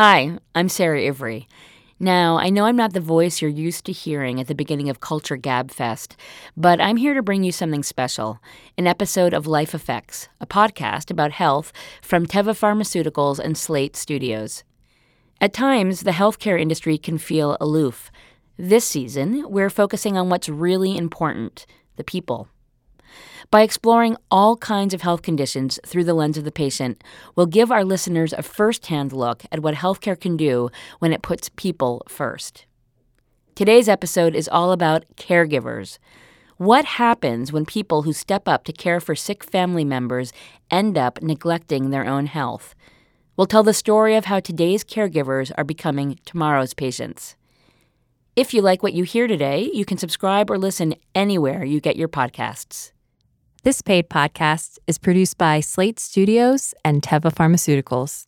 Hi, I'm Sarah Ivry. Now, I know I'm not the voice you're used to hearing at the beginning of Culture Gab Fest, but I'm here to bring you something special an episode of Life Effects, a podcast about health from Teva Pharmaceuticals and Slate Studios. At times, the healthcare industry can feel aloof. This season, we're focusing on what's really important the people. By exploring all kinds of health conditions through the lens of the patient, we'll give our listeners a first hand look at what healthcare can do when it puts people first. Today's episode is all about caregivers. What happens when people who step up to care for sick family members end up neglecting their own health? We'll tell the story of how today's caregivers are becoming tomorrow's patients. If you like what you hear today, you can subscribe or listen anywhere you get your podcasts. This paid podcast is produced by Slate Studios and Teva Pharmaceuticals.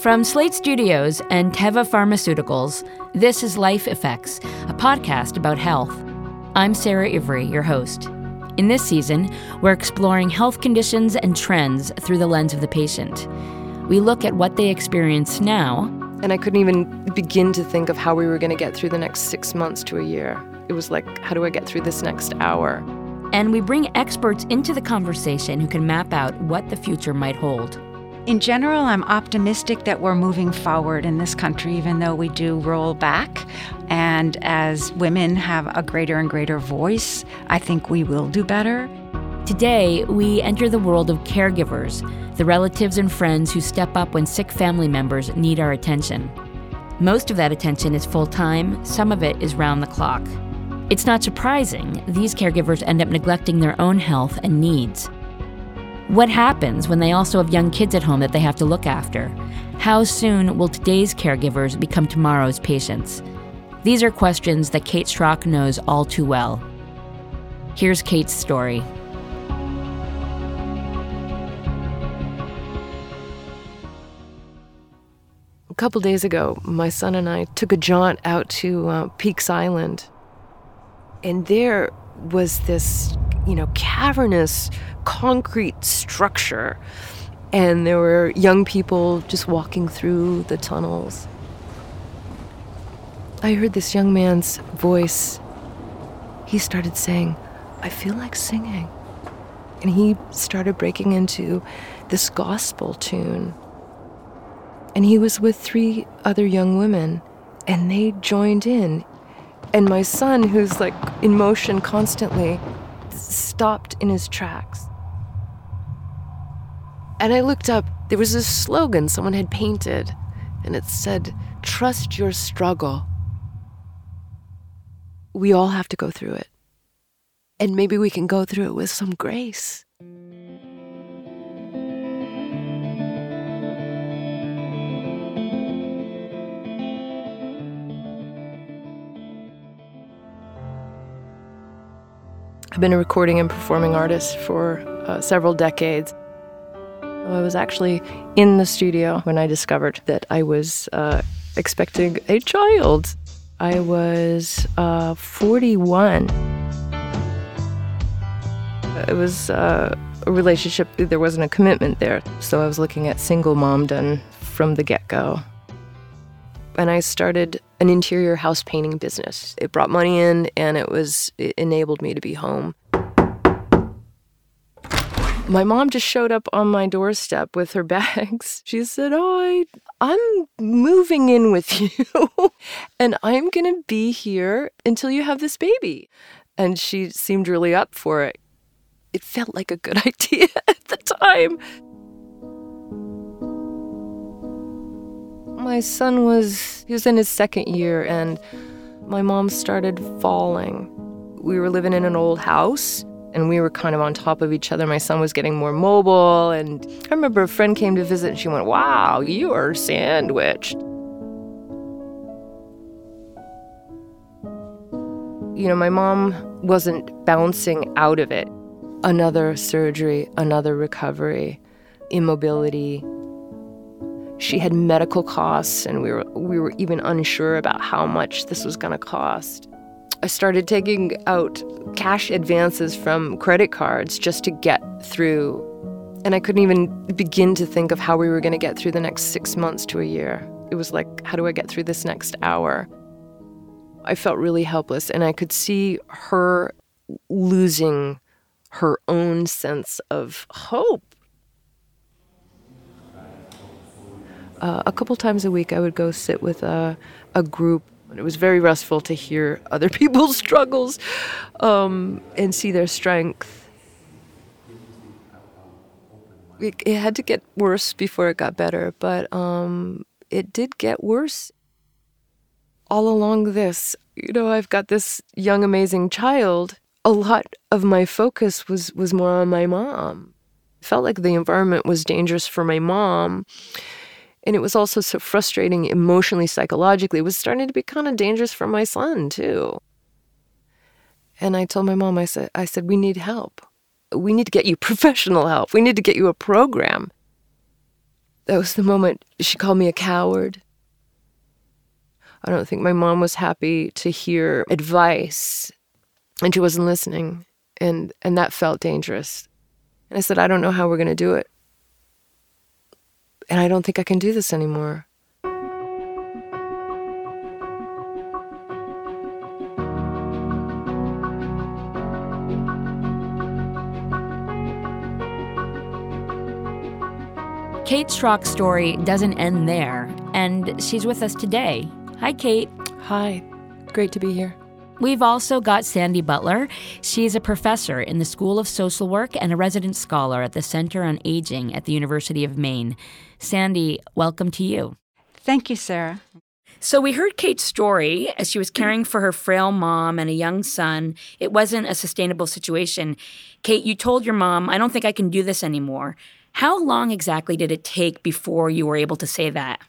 From Slate Studios and Teva Pharmaceuticals, this is Life Effects, a podcast about health. I'm Sarah Ivry, your host. In this season, we're exploring health conditions and trends through the lens of the patient. We look at what they experience now and I couldn't even begin to think of how we were going to get through the next six months to a year. It was like, how do I get through this next hour? And we bring experts into the conversation who can map out what the future might hold. In general, I'm optimistic that we're moving forward in this country, even though we do roll back. And as women have a greater and greater voice, I think we will do better. Today, we enter the world of caregivers the relatives and friends who step up when sick family members need our attention. Most of that attention is full time, some of it is round the clock. It's not surprising these caregivers end up neglecting their own health and needs. What happens when they also have young kids at home that they have to look after? How soon will today's caregivers become tomorrow's patients? These are questions that Kate Schrock knows all too well. Here's Kate's story. Couple days ago, my son and I took a jaunt out to uh, Peaks Island. And there was this, you know, cavernous concrete structure. And there were young people just walking through the tunnels. I heard this young man's voice. He started saying, I feel like singing. And he started breaking into this gospel tune and he was with three other young women, and they joined in. And my son, who's like in motion constantly, stopped in his tracks. And I looked up, there was a slogan someone had painted, and it said, Trust your struggle. We all have to go through it. And maybe we can go through it with some grace. I've been a recording and performing artist for uh, several decades. I was actually in the studio when I discovered that I was uh, expecting a child. I was uh, 41. It was uh, a relationship, there wasn't a commitment there. So I was looking at single momdom from the get go. And I started an interior house painting business. It brought money in and it was it enabled me to be home. My mom just showed up on my doorstep with her bags. She said, "Oh, I, I'm moving in with you, and I'm gonna be here until you have this baby." And she seemed really up for it. It felt like a good idea at the time. My son was, he was in his second year, and my mom started falling. We were living in an old house, and we were kind of on top of each other. My son was getting more mobile, and I remember a friend came to visit, and she went, Wow, you are sandwiched. You know, my mom wasn't bouncing out of it. Another surgery, another recovery, immobility, she had medical costs and we were we were even unsure about how much this was going to cost I started taking out cash advances from credit cards just to get through. And I couldn't even begin to think of how we were going to get through the next six months to a year. It was like, how do I get through this next hour? I felt really helpless, and I could see her losing her own sense of hope. Uh, a couple times a week, I would go sit with a, a group it was very restful to hear other people's struggles um, and see their strength. It, it, had to get worse before it got better, but um, it did get worse. All along this, you know, I've got this young, amazing child. A lot of my focus was was more on my mom. It felt like the environment was dangerous for my mom and it was also so frustrating emotionally, psychologically. It was starting to be kind of dangerous for my son, too. And I told my mom, I said, I said, we need help. We need to get you professional help. We need to get you a program. That was the moment she called me a coward. I don't think my mom was happy to hear advice and she wasn't listening. And, and that felt dangerous. And I said, I don't know how we're going to do it and I don't think I can do this anymore. Kate Schrock's story doesn't end there, and she's with us today. Hi, Kate. Hi. Great to be here. We've also got Sandy Butler. She's a professor in the School of Social Work and a resident scholar at the Center on Aging at the University of Maine. Sandy, welcome to you. Thank you, Sarah. So, we heard Kate's story as she was caring for her frail mom and a young son. It wasn't a sustainable situation. Kate, you told your mom, I don't think I can do this anymore. How long exactly did it take before you were able to say that?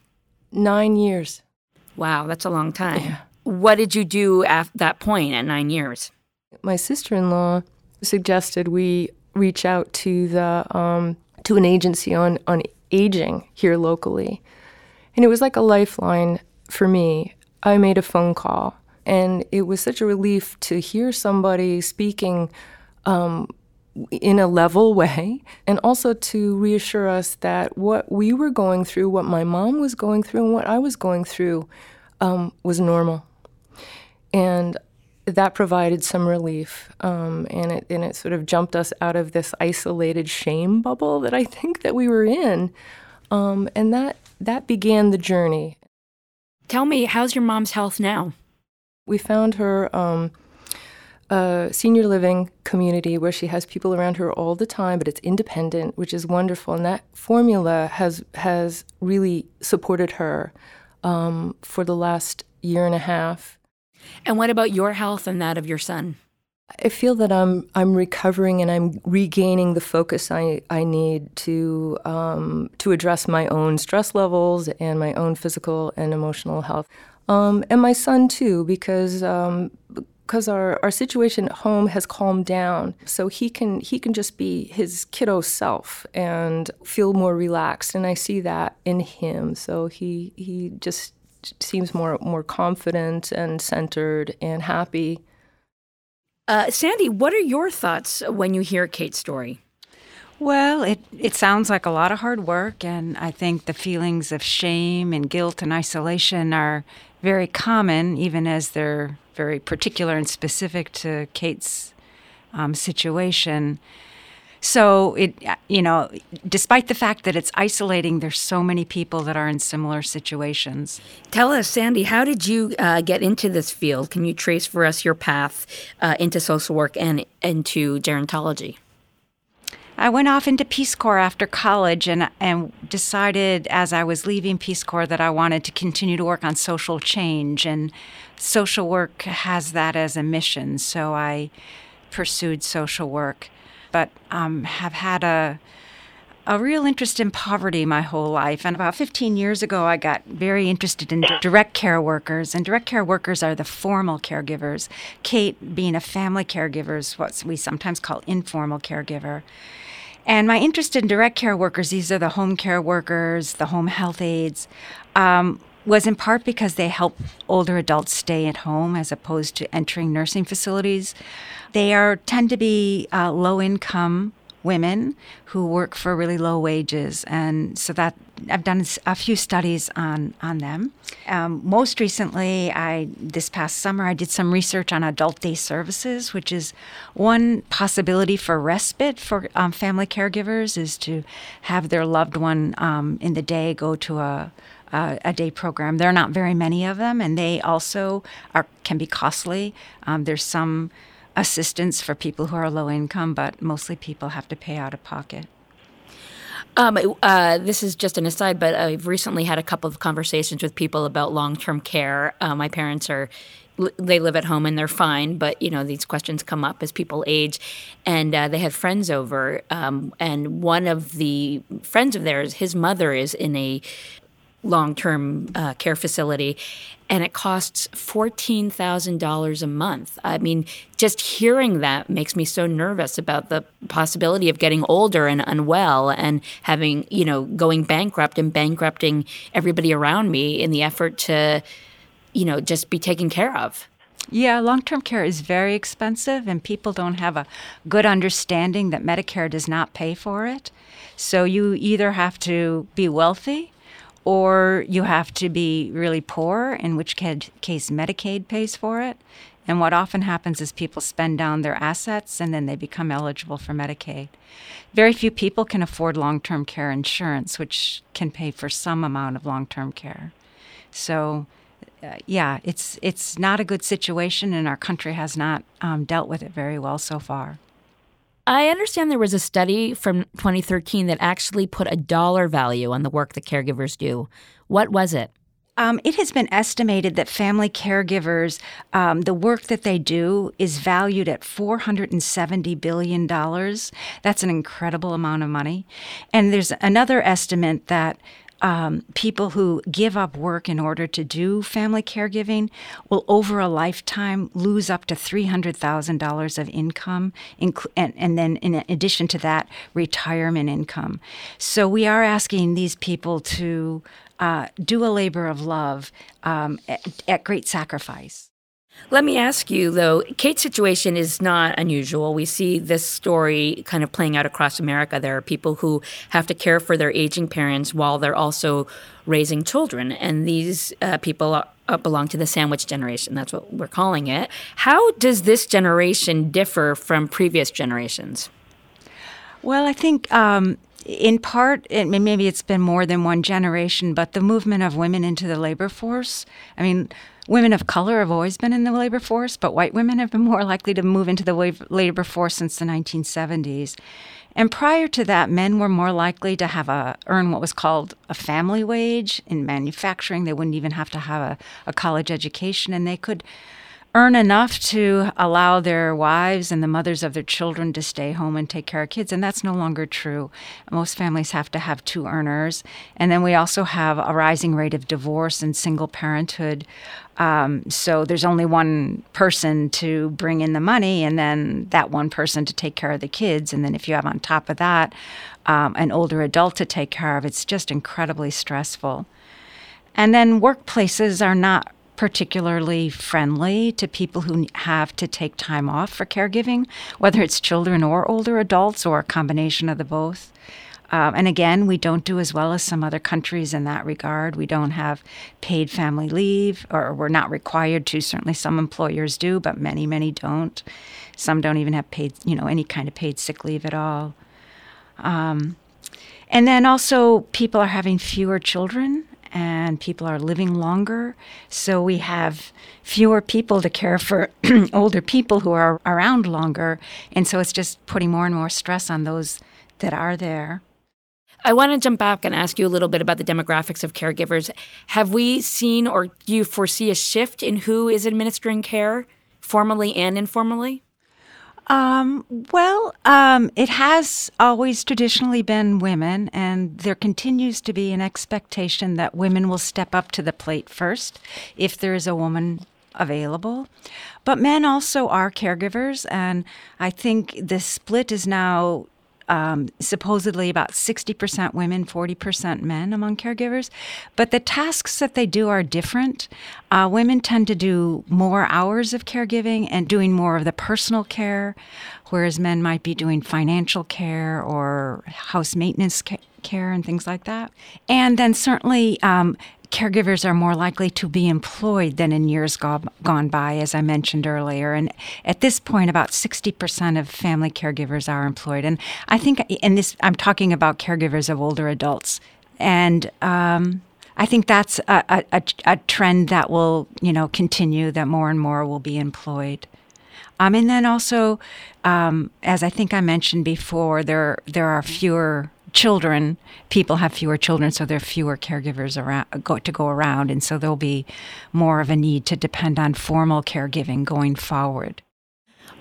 Nine years. Wow, that's a long time. Yeah. What did you do at that point at nine years? My sister in law suggested we reach out to the um, to an agency on on aging here locally, and it was like a lifeline for me. I made a phone call, and it was such a relief to hear somebody speaking um, in a level way, and also to reassure us that what we were going through, what my mom was going through, and what I was going through um, was normal and that provided some relief, um, and it and it sort of jumped us out of this isolated shame bubble that I think that we were in, um, and that that began the journey. Tell me, how's your mom's health now? We found her um, a senior living community where she has people around her all the time, but it's independent, which is wonderful, and that formula has has really supported her um, for the last year and a half and what about your health and that of your son? I feel that I'm I'm recovering and I'm regaining the focus I, I need to um, to address my own stress levels and my own physical and emotional health, um, and my son too, because um, because our, our situation at home has calmed down, so he can he can just be his kiddo self and feel more relaxed, and I see that in him. So he he just seems more more confident and centered and happy. Uh, Sandy, what are your thoughts when you hear Kate's story? Well, it, it sounds like a lot of hard work, and I think the feelings of shame and guilt and isolation are very common, even as they're very particular and specific to Kate's um, situation. So it, you know, despite the fact that it's isolating, there's so many people that are in similar situations. Tell us, Sandy, how did you uh, get into this field? Can you trace for us your path uh, into social work and into gerontology? I went off into Peace Corps after college and and decided as I was leaving Peace Corps that I wanted to continue to work on social change and social work has that as a mission. So I pursued social work but um, have had a a real interest in poverty my whole life. And about 15 years ago, I got very interested in direct care workers. And direct care workers are the formal caregivers. Kate, being a family caregiver, is what we sometimes call informal caregiver. And my interest in direct care workers, these are the home care workers, the home health aides, um, was in part because they help older adults stay at home as opposed to entering nursing facilities. They are tend to be uh, low income women who work for really low wages, and so that I've done a few studies on on them. Um, most recently, I this past summer I did some research on adult day services, which is one possibility for respite for um, family caregivers is to have their loved one um, in the day go to a uh, a day program. There are not very many of them, and they also are can be costly. Um, there's some assistance for people who are low income, but mostly people have to pay out of pocket. Um, uh, this is just an aside, but I've recently had a couple of conversations with people about long term care. Uh, my parents are they live at home and they're fine, but you know these questions come up as people age, and uh, they had friends over, um, and one of the friends of theirs, his mother is in a long term uh, care facility, and it costs $14,000 a month. I mean, just hearing that makes me so nervous about the possibility of getting older and unwell and having, you know, going bankrupt and bankrupting everybody around me in the effort to, you know, just be taken care of. Yeah, long term care is very expensive, and people don't have a good understanding that Medicare does not pay for it. So you either have to be wealthy or you have to be really poor, in which case Medicaid pays for it. And what often happens is people spend down their assets and then they become eligible for Medicaid. Very few people can afford long term care insurance, which can pay for some amount of long term care. So, uh, yeah, it's, it's not a good situation, and our country has not um, dealt with it very well so far. I understand there was a study from 2013 that actually put a dollar value on the work that caregivers do. What was it? Um, it has been estimated that family caregivers, um, the work that they do, is valued at $470 billion. That's an incredible amount of money. And there's another estimate that um, people who give up work in order to do family caregiving will, over a lifetime, lose up to $300,000 of income, inc- and, and then, in addition to that, retirement income. So, we are asking these people to uh, do a labor of love um, at, at great sacrifice. Let me ask you, though, Kate's situation is not unusual. We see this story kind of playing out across America. There are people who have to care for their aging parents while they're also raising children. And these uh, people are, uh, belong to the sandwich generation. That's what we're calling it. How does this generation differ from previous generations? Well, I think um, in part, it, maybe it's been more than one generation, but the movement of women into the labor force. I mean, women of color have always been in the labor force, but white women have been more likely to move into the labor force since the 1970s. And prior to that, men were more likely to have a earn what was called a family wage in manufacturing. They wouldn't even have to have a, a college education, and they could earn enough to allow their wives and the mothers of their children to stay home and take care of kids. And that's no longer true. Most families have to have two earners. And then we also have a rising rate of divorce and single parenthood. Um, so there's only one person to bring in the money, and then that one person to take care of the kids. And then if you have on top of that um, an older adult to take care of, it's just incredibly stressful. And then workplaces are not particularly friendly to people who have to take time off for caregiving, whether it's children or older adults or a combination of the both. Um, and again, we don't do as well as some other countries in that regard. We don't have paid family leave, or we're not required to. Certainly, some employers do, but many, many don't. Some don't even have paid, you know, any kind of paid sick leave at all. Um, and then also, people are having fewer children and people are living longer. So we have fewer people to care for older people who are around longer. And so it's just putting more and more stress on those that are there. I want to jump back and ask you a little bit about the demographics of caregivers. Have we seen or do you foresee a shift in who is administering care, formally and informally? Um, well, um, it has always traditionally been women, and there continues to be an expectation that women will step up to the plate first if there is a woman available. But men also are caregivers, and I think the split is now um, supposedly about 60% women, 40% men among caregivers. But the tasks that they do are different. Uh, women tend to do more hours of caregiving and doing more of the personal care, whereas men might be doing financial care or house maintenance care and things like that. And then certainly um, caregivers are more likely to be employed than in years go- gone by, as I mentioned earlier. And at this point, about 60% of family caregivers are employed. And I think, in this, I'm talking about caregivers of older adults. And um, I think that's a, a, a, trend that will, you know, continue. That more and more will be employed. Um, and then also, um, as I think I mentioned before, there there are fewer children, people have fewer children, so there are fewer caregivers around go, to go around, and so there'll be more of a need to depend on formal caregiving going forward.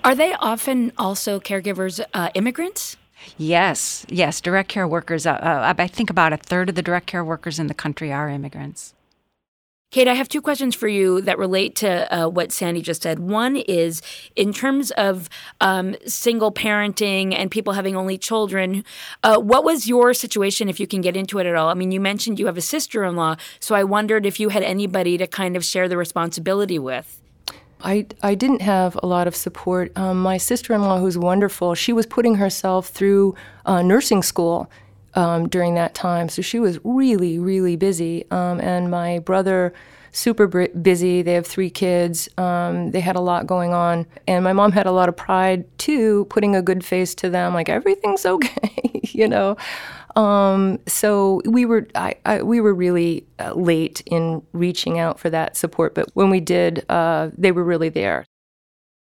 Are they often also caregivers uh, immigrants? Yes, yes. Direct care workers. Uh, uh, I think about a third of the direct care workers in the country are immigrants. Kate, I have two questions for you that relate to uh, what Sandy just said. One is in terms of um, single parenting and people having only children, uh, what was your situation if you can get into it at all? I mean, you mentioned you have a sister in law, so I wondered if you had anybody to kind of share the responsibility with. I, I didn't have a lot of support. Um, my sister in law, who's wonderful, she was putting herself through uh, nursing school um, during that time. So she was really, really busy. Um, and my brother, super busy. They have three kids. Um, they had a lot going on. And my mom had a lot of pride too, putting a good face to them, like everything's okay, you know. Um, so we were I, I, we were really uh, late in reaching out for that support, but when we did, uh, they were really there.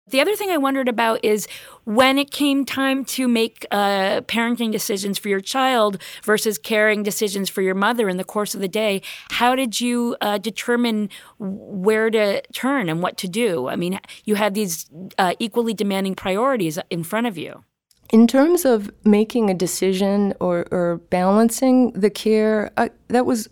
The other thing I wondered about is when it came time to make uh, parenting decisions for your child versus caring decisions for your mother in the course of the day, how did you uh, determine where to turn and what to do? I mean, you had these uh, equally demanding priorities in front of you. In terms of making a decision or, or balancing the care, uh, that was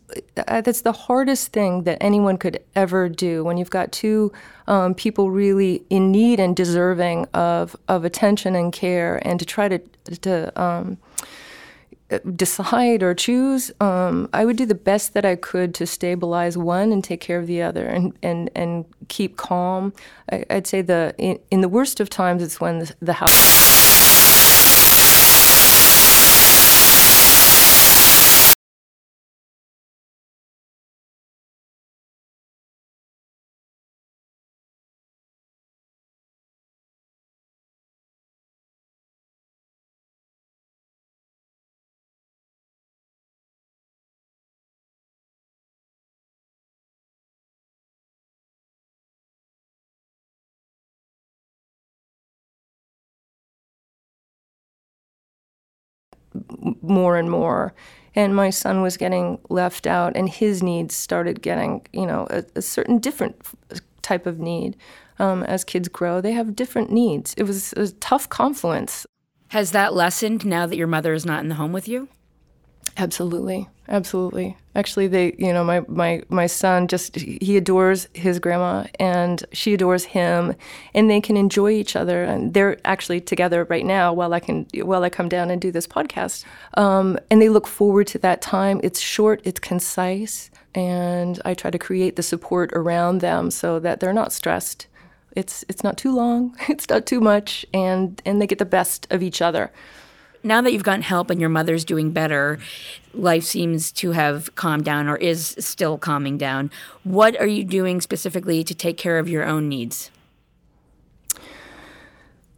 uh, that's the hardest thing that anyone could ever do. When you've got two um, people really in need and deserving of of attention and care, and to try to to um, decide or choose, um, I would do the best that I could to stabilize one and take care of the other, and and and keep calm. I, would say the in, in, the worst of times, it's when the, the house more and more. And my son was getting left out, and his needs started getting, you know, a, a certain different type of need. Um, as kids grow, they have different needs. It was a tough confluence. Has that lessened now that your mother is not in the home with you? Absolutely, absolutely. Actually, they, you know, my my my son just he adores his grandma and she adores him, and they can enjoy each other. And they're actually together right now while I can while I come down and do this podcast. Um, and they look forward to that time. It's short, it's concise, and I try to create the support around them so that they're not stressed. It's it's not too long, it's not too much, and and they get the best of each other now that you've gotten help and your mother's doing better, life seems to have calmed down or is still calming down. What are you doing specifically to take care of your own needs?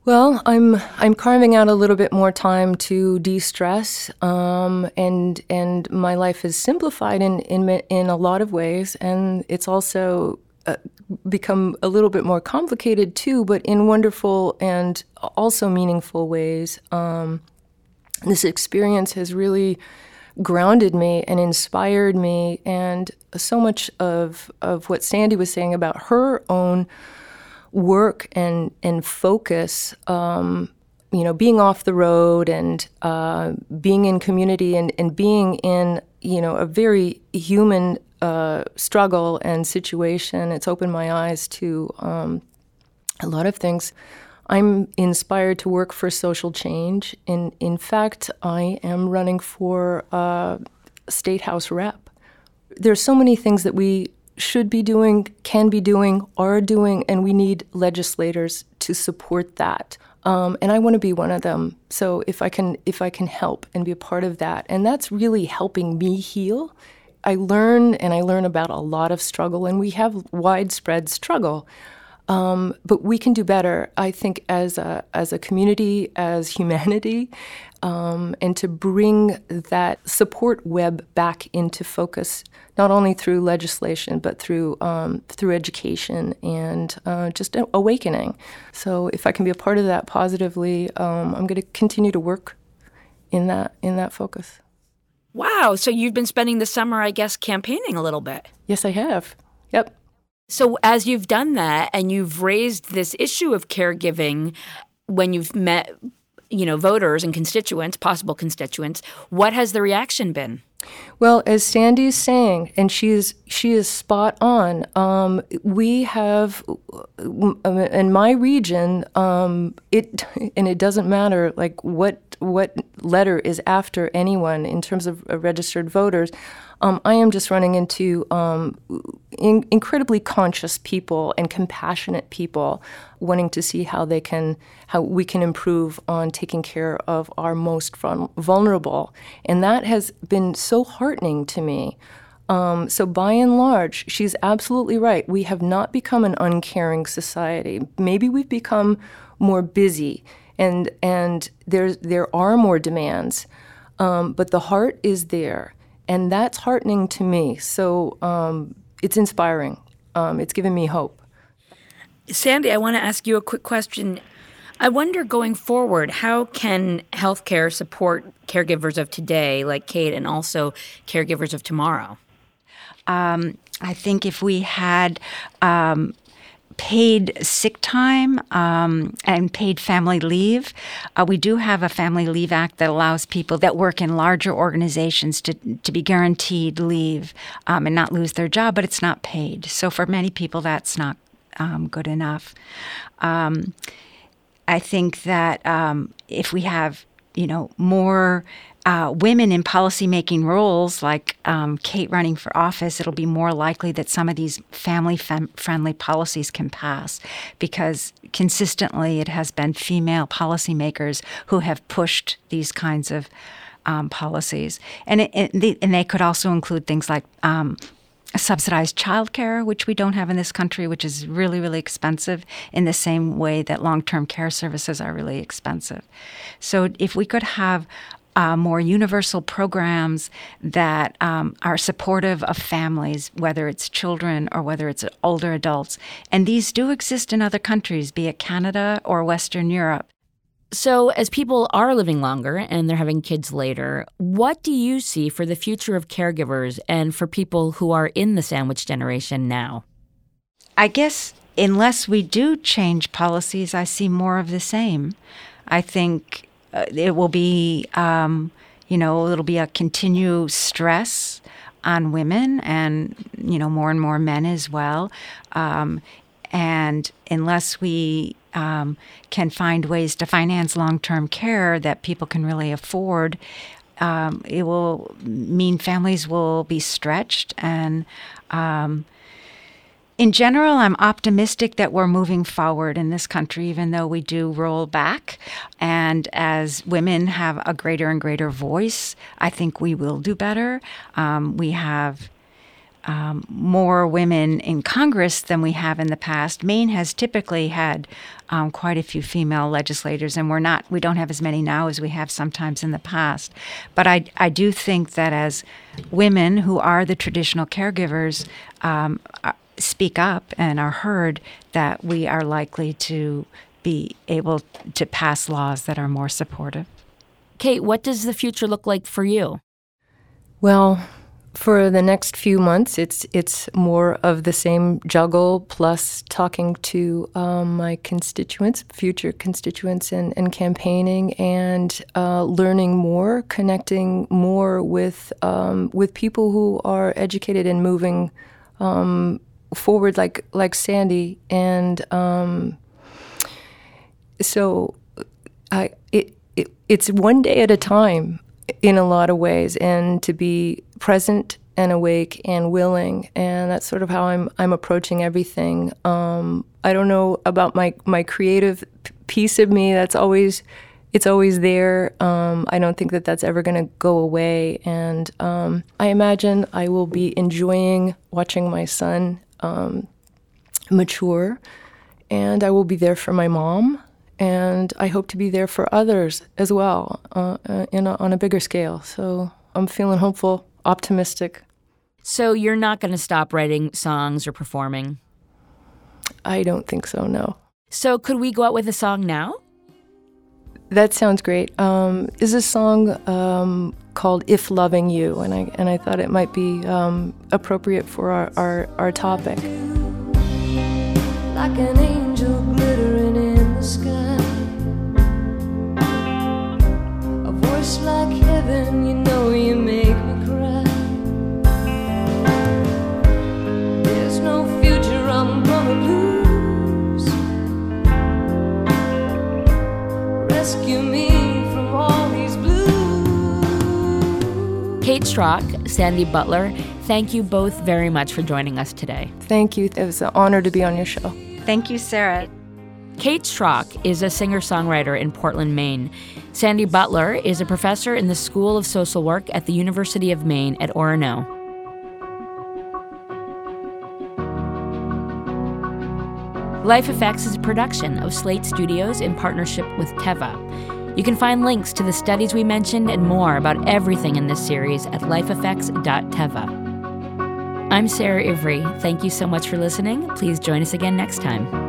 Well, I'm I'm carving out a little bit more time to de-stress, um, and and my life is simplified in in in a lot of ways, and it's also uh, become a little bit more complicated too, but in wonderful and also meaningful ways. Um, this experience has really grounded me and inspired me and so much of of what Sandy was saying about her own work and and focus um, you know being off the road and uh, being in community and, and being in you know a very human uh, struggle and situation it's opened my eyes to um, a lot of things I'm inspired to work for social change. And in fact, I am running for a state house rep. There's so many things that we should be doing, can be doing, are doing, and we need legislators to support that. Um, and I want to be one of them. So if I can, if I can help and be a part of that, and that's really helping me heal. I learn and I learn about a lot of struggle, and we have widespread struggle. Um, but we can do better, I think, as a, as a community, as humanity, um, and to bring that support web back into focus, not only through legislation, but through, um, through education and uh, just awakening. So if I can be a part of that positively, um, I'm going to continue to work in that, in that focus. Wow. So you've been spending the summer, I guess, campaigning a little bit. Yes, I have. Yep. So, as you've done that and you've raised this issue of caregiving when you've met, you know, voters and constituents, possible constituents, what has the reaction been? Well, as Sandy's saying, and she is she is spot on. Um, we have in my region, um, it and it doesn't matter like what what letter is after anyone in terms of registered voters um, I am just running into um, in- incredibly conscious people and compassionate people wanting to see how they can how we can improve on taking care of our most vulnerable, and that has been so heartening to me. Um, so by and large, she's absolutely right. We have not become an uncaring society. Maybe we've become more busy, and and there there are more demands, um, but the heart is there and that's heartening to me. So um, it's inspiring. Um, it's given me hope. Sandy, I want to ask you a quick question. I wonder going forward, how can healthcare support caregivers of today, like Kate, and also caregivers of tomorrow? Um, I think if we had um, paid sick time um, and paid family leave. Uh, we do have a Family Leave Act that allows people that work in larger organizations to, to be guaranteed leave um, and not lose their job, but it's not paid. So for many people, that's not um, good enough. Um, I think that um, if we have you know more uh, women in policymaking roles, like um, Kate running for office, it'll be more likely that some of these family fem- friendly policies can pass because consistently it has been female policymakers who have pushed these kinds of um, policies. And, it, it, the, and they could also include things like um, subsidized childcare, which we don't have in this country, which is really, really expensive in the same way that long term care services are really expensive. So, if we could have uh, more universal programs that um, are supportive of families, whether it's children or whether it's older adults. And these do exist in other countries, be it Canada or Western Europe. So, as people are living longer and they're having kids later, what do you see for the future of caregivers and for people who are in the sandwich generation now? I guess unless we do change policies, I see more of the same. I think uh, it will be, um, you know, it'll be a continued stress on women and, you know, more and more men as well. Um, and unless we um, can find ways to finance long term care that people can really afford, um, it will mean families will be stretched and um, in general, I'm optimistic that we're moving forward in this country, even though we do roll back. And as women have a greater and greater voice, I think we will do better. Um, we have um, more women in Congress than we have in the past. Maine has typically had um, quite a few female legislators, and we're not we don't have as many now as we have sometimes in the past. But I I do think that as women who are the traditional caregivers. Um, speak up and are heard, that we are likely to be able to pass laws that are more supportive. Kate, what does the future look like for you? Well, for the next few months, it's it's more of the same juggle plus talking to um, my constituents, future constituents, and, and campaigning and uh, learning more, connecting more with um, with people who are educated and moving um, forward like like Sandy and um, so I it, it it's one day at a time in a lot of ways, and to be present and awake and willing, and that's sort of how I'm I'm approaching everything. Um, I don't know about my my creative piece of me. That's always it's always there. Um, I don't think that that's ever going to go away, and um, I imagine I will be enjoying watching my son um, mature, and I will be there for my mom and I hope to be there for others as well uh, uh, in a, on a bigger scale. So I'm feeling hopeful, optimistic. So you're not going to stop writing songs or performing? I don't think so, no. So could we go out with a song now? That sounds great. Um, is a song um, called "If Loving You," and I and I thought it might be um, appropriate for our, our, our topic. Like an angel glittering in the sky, a voice like heaven, you know you make me cry. There's no future, I'm gonna lose. Rescue me from all these blues. Kate Schrock, Sandy Butler, thank you both very much for joining us today. Thank you. It was an honor to be on your show. Thank you, Sarah. Kate Schrock is a singer songwriter in Portland, Maine. Sandy Butler is a professor in the School of Social Work at the University of Maine at Orono. Life Effects is a production of Slate Studios in partnership with Teva. You can find links to the studies we mentioned and more about everything in this series at lifeeffects.teva. I'm Sarah Ivry. Thank you so much for listening. Please join us again next time.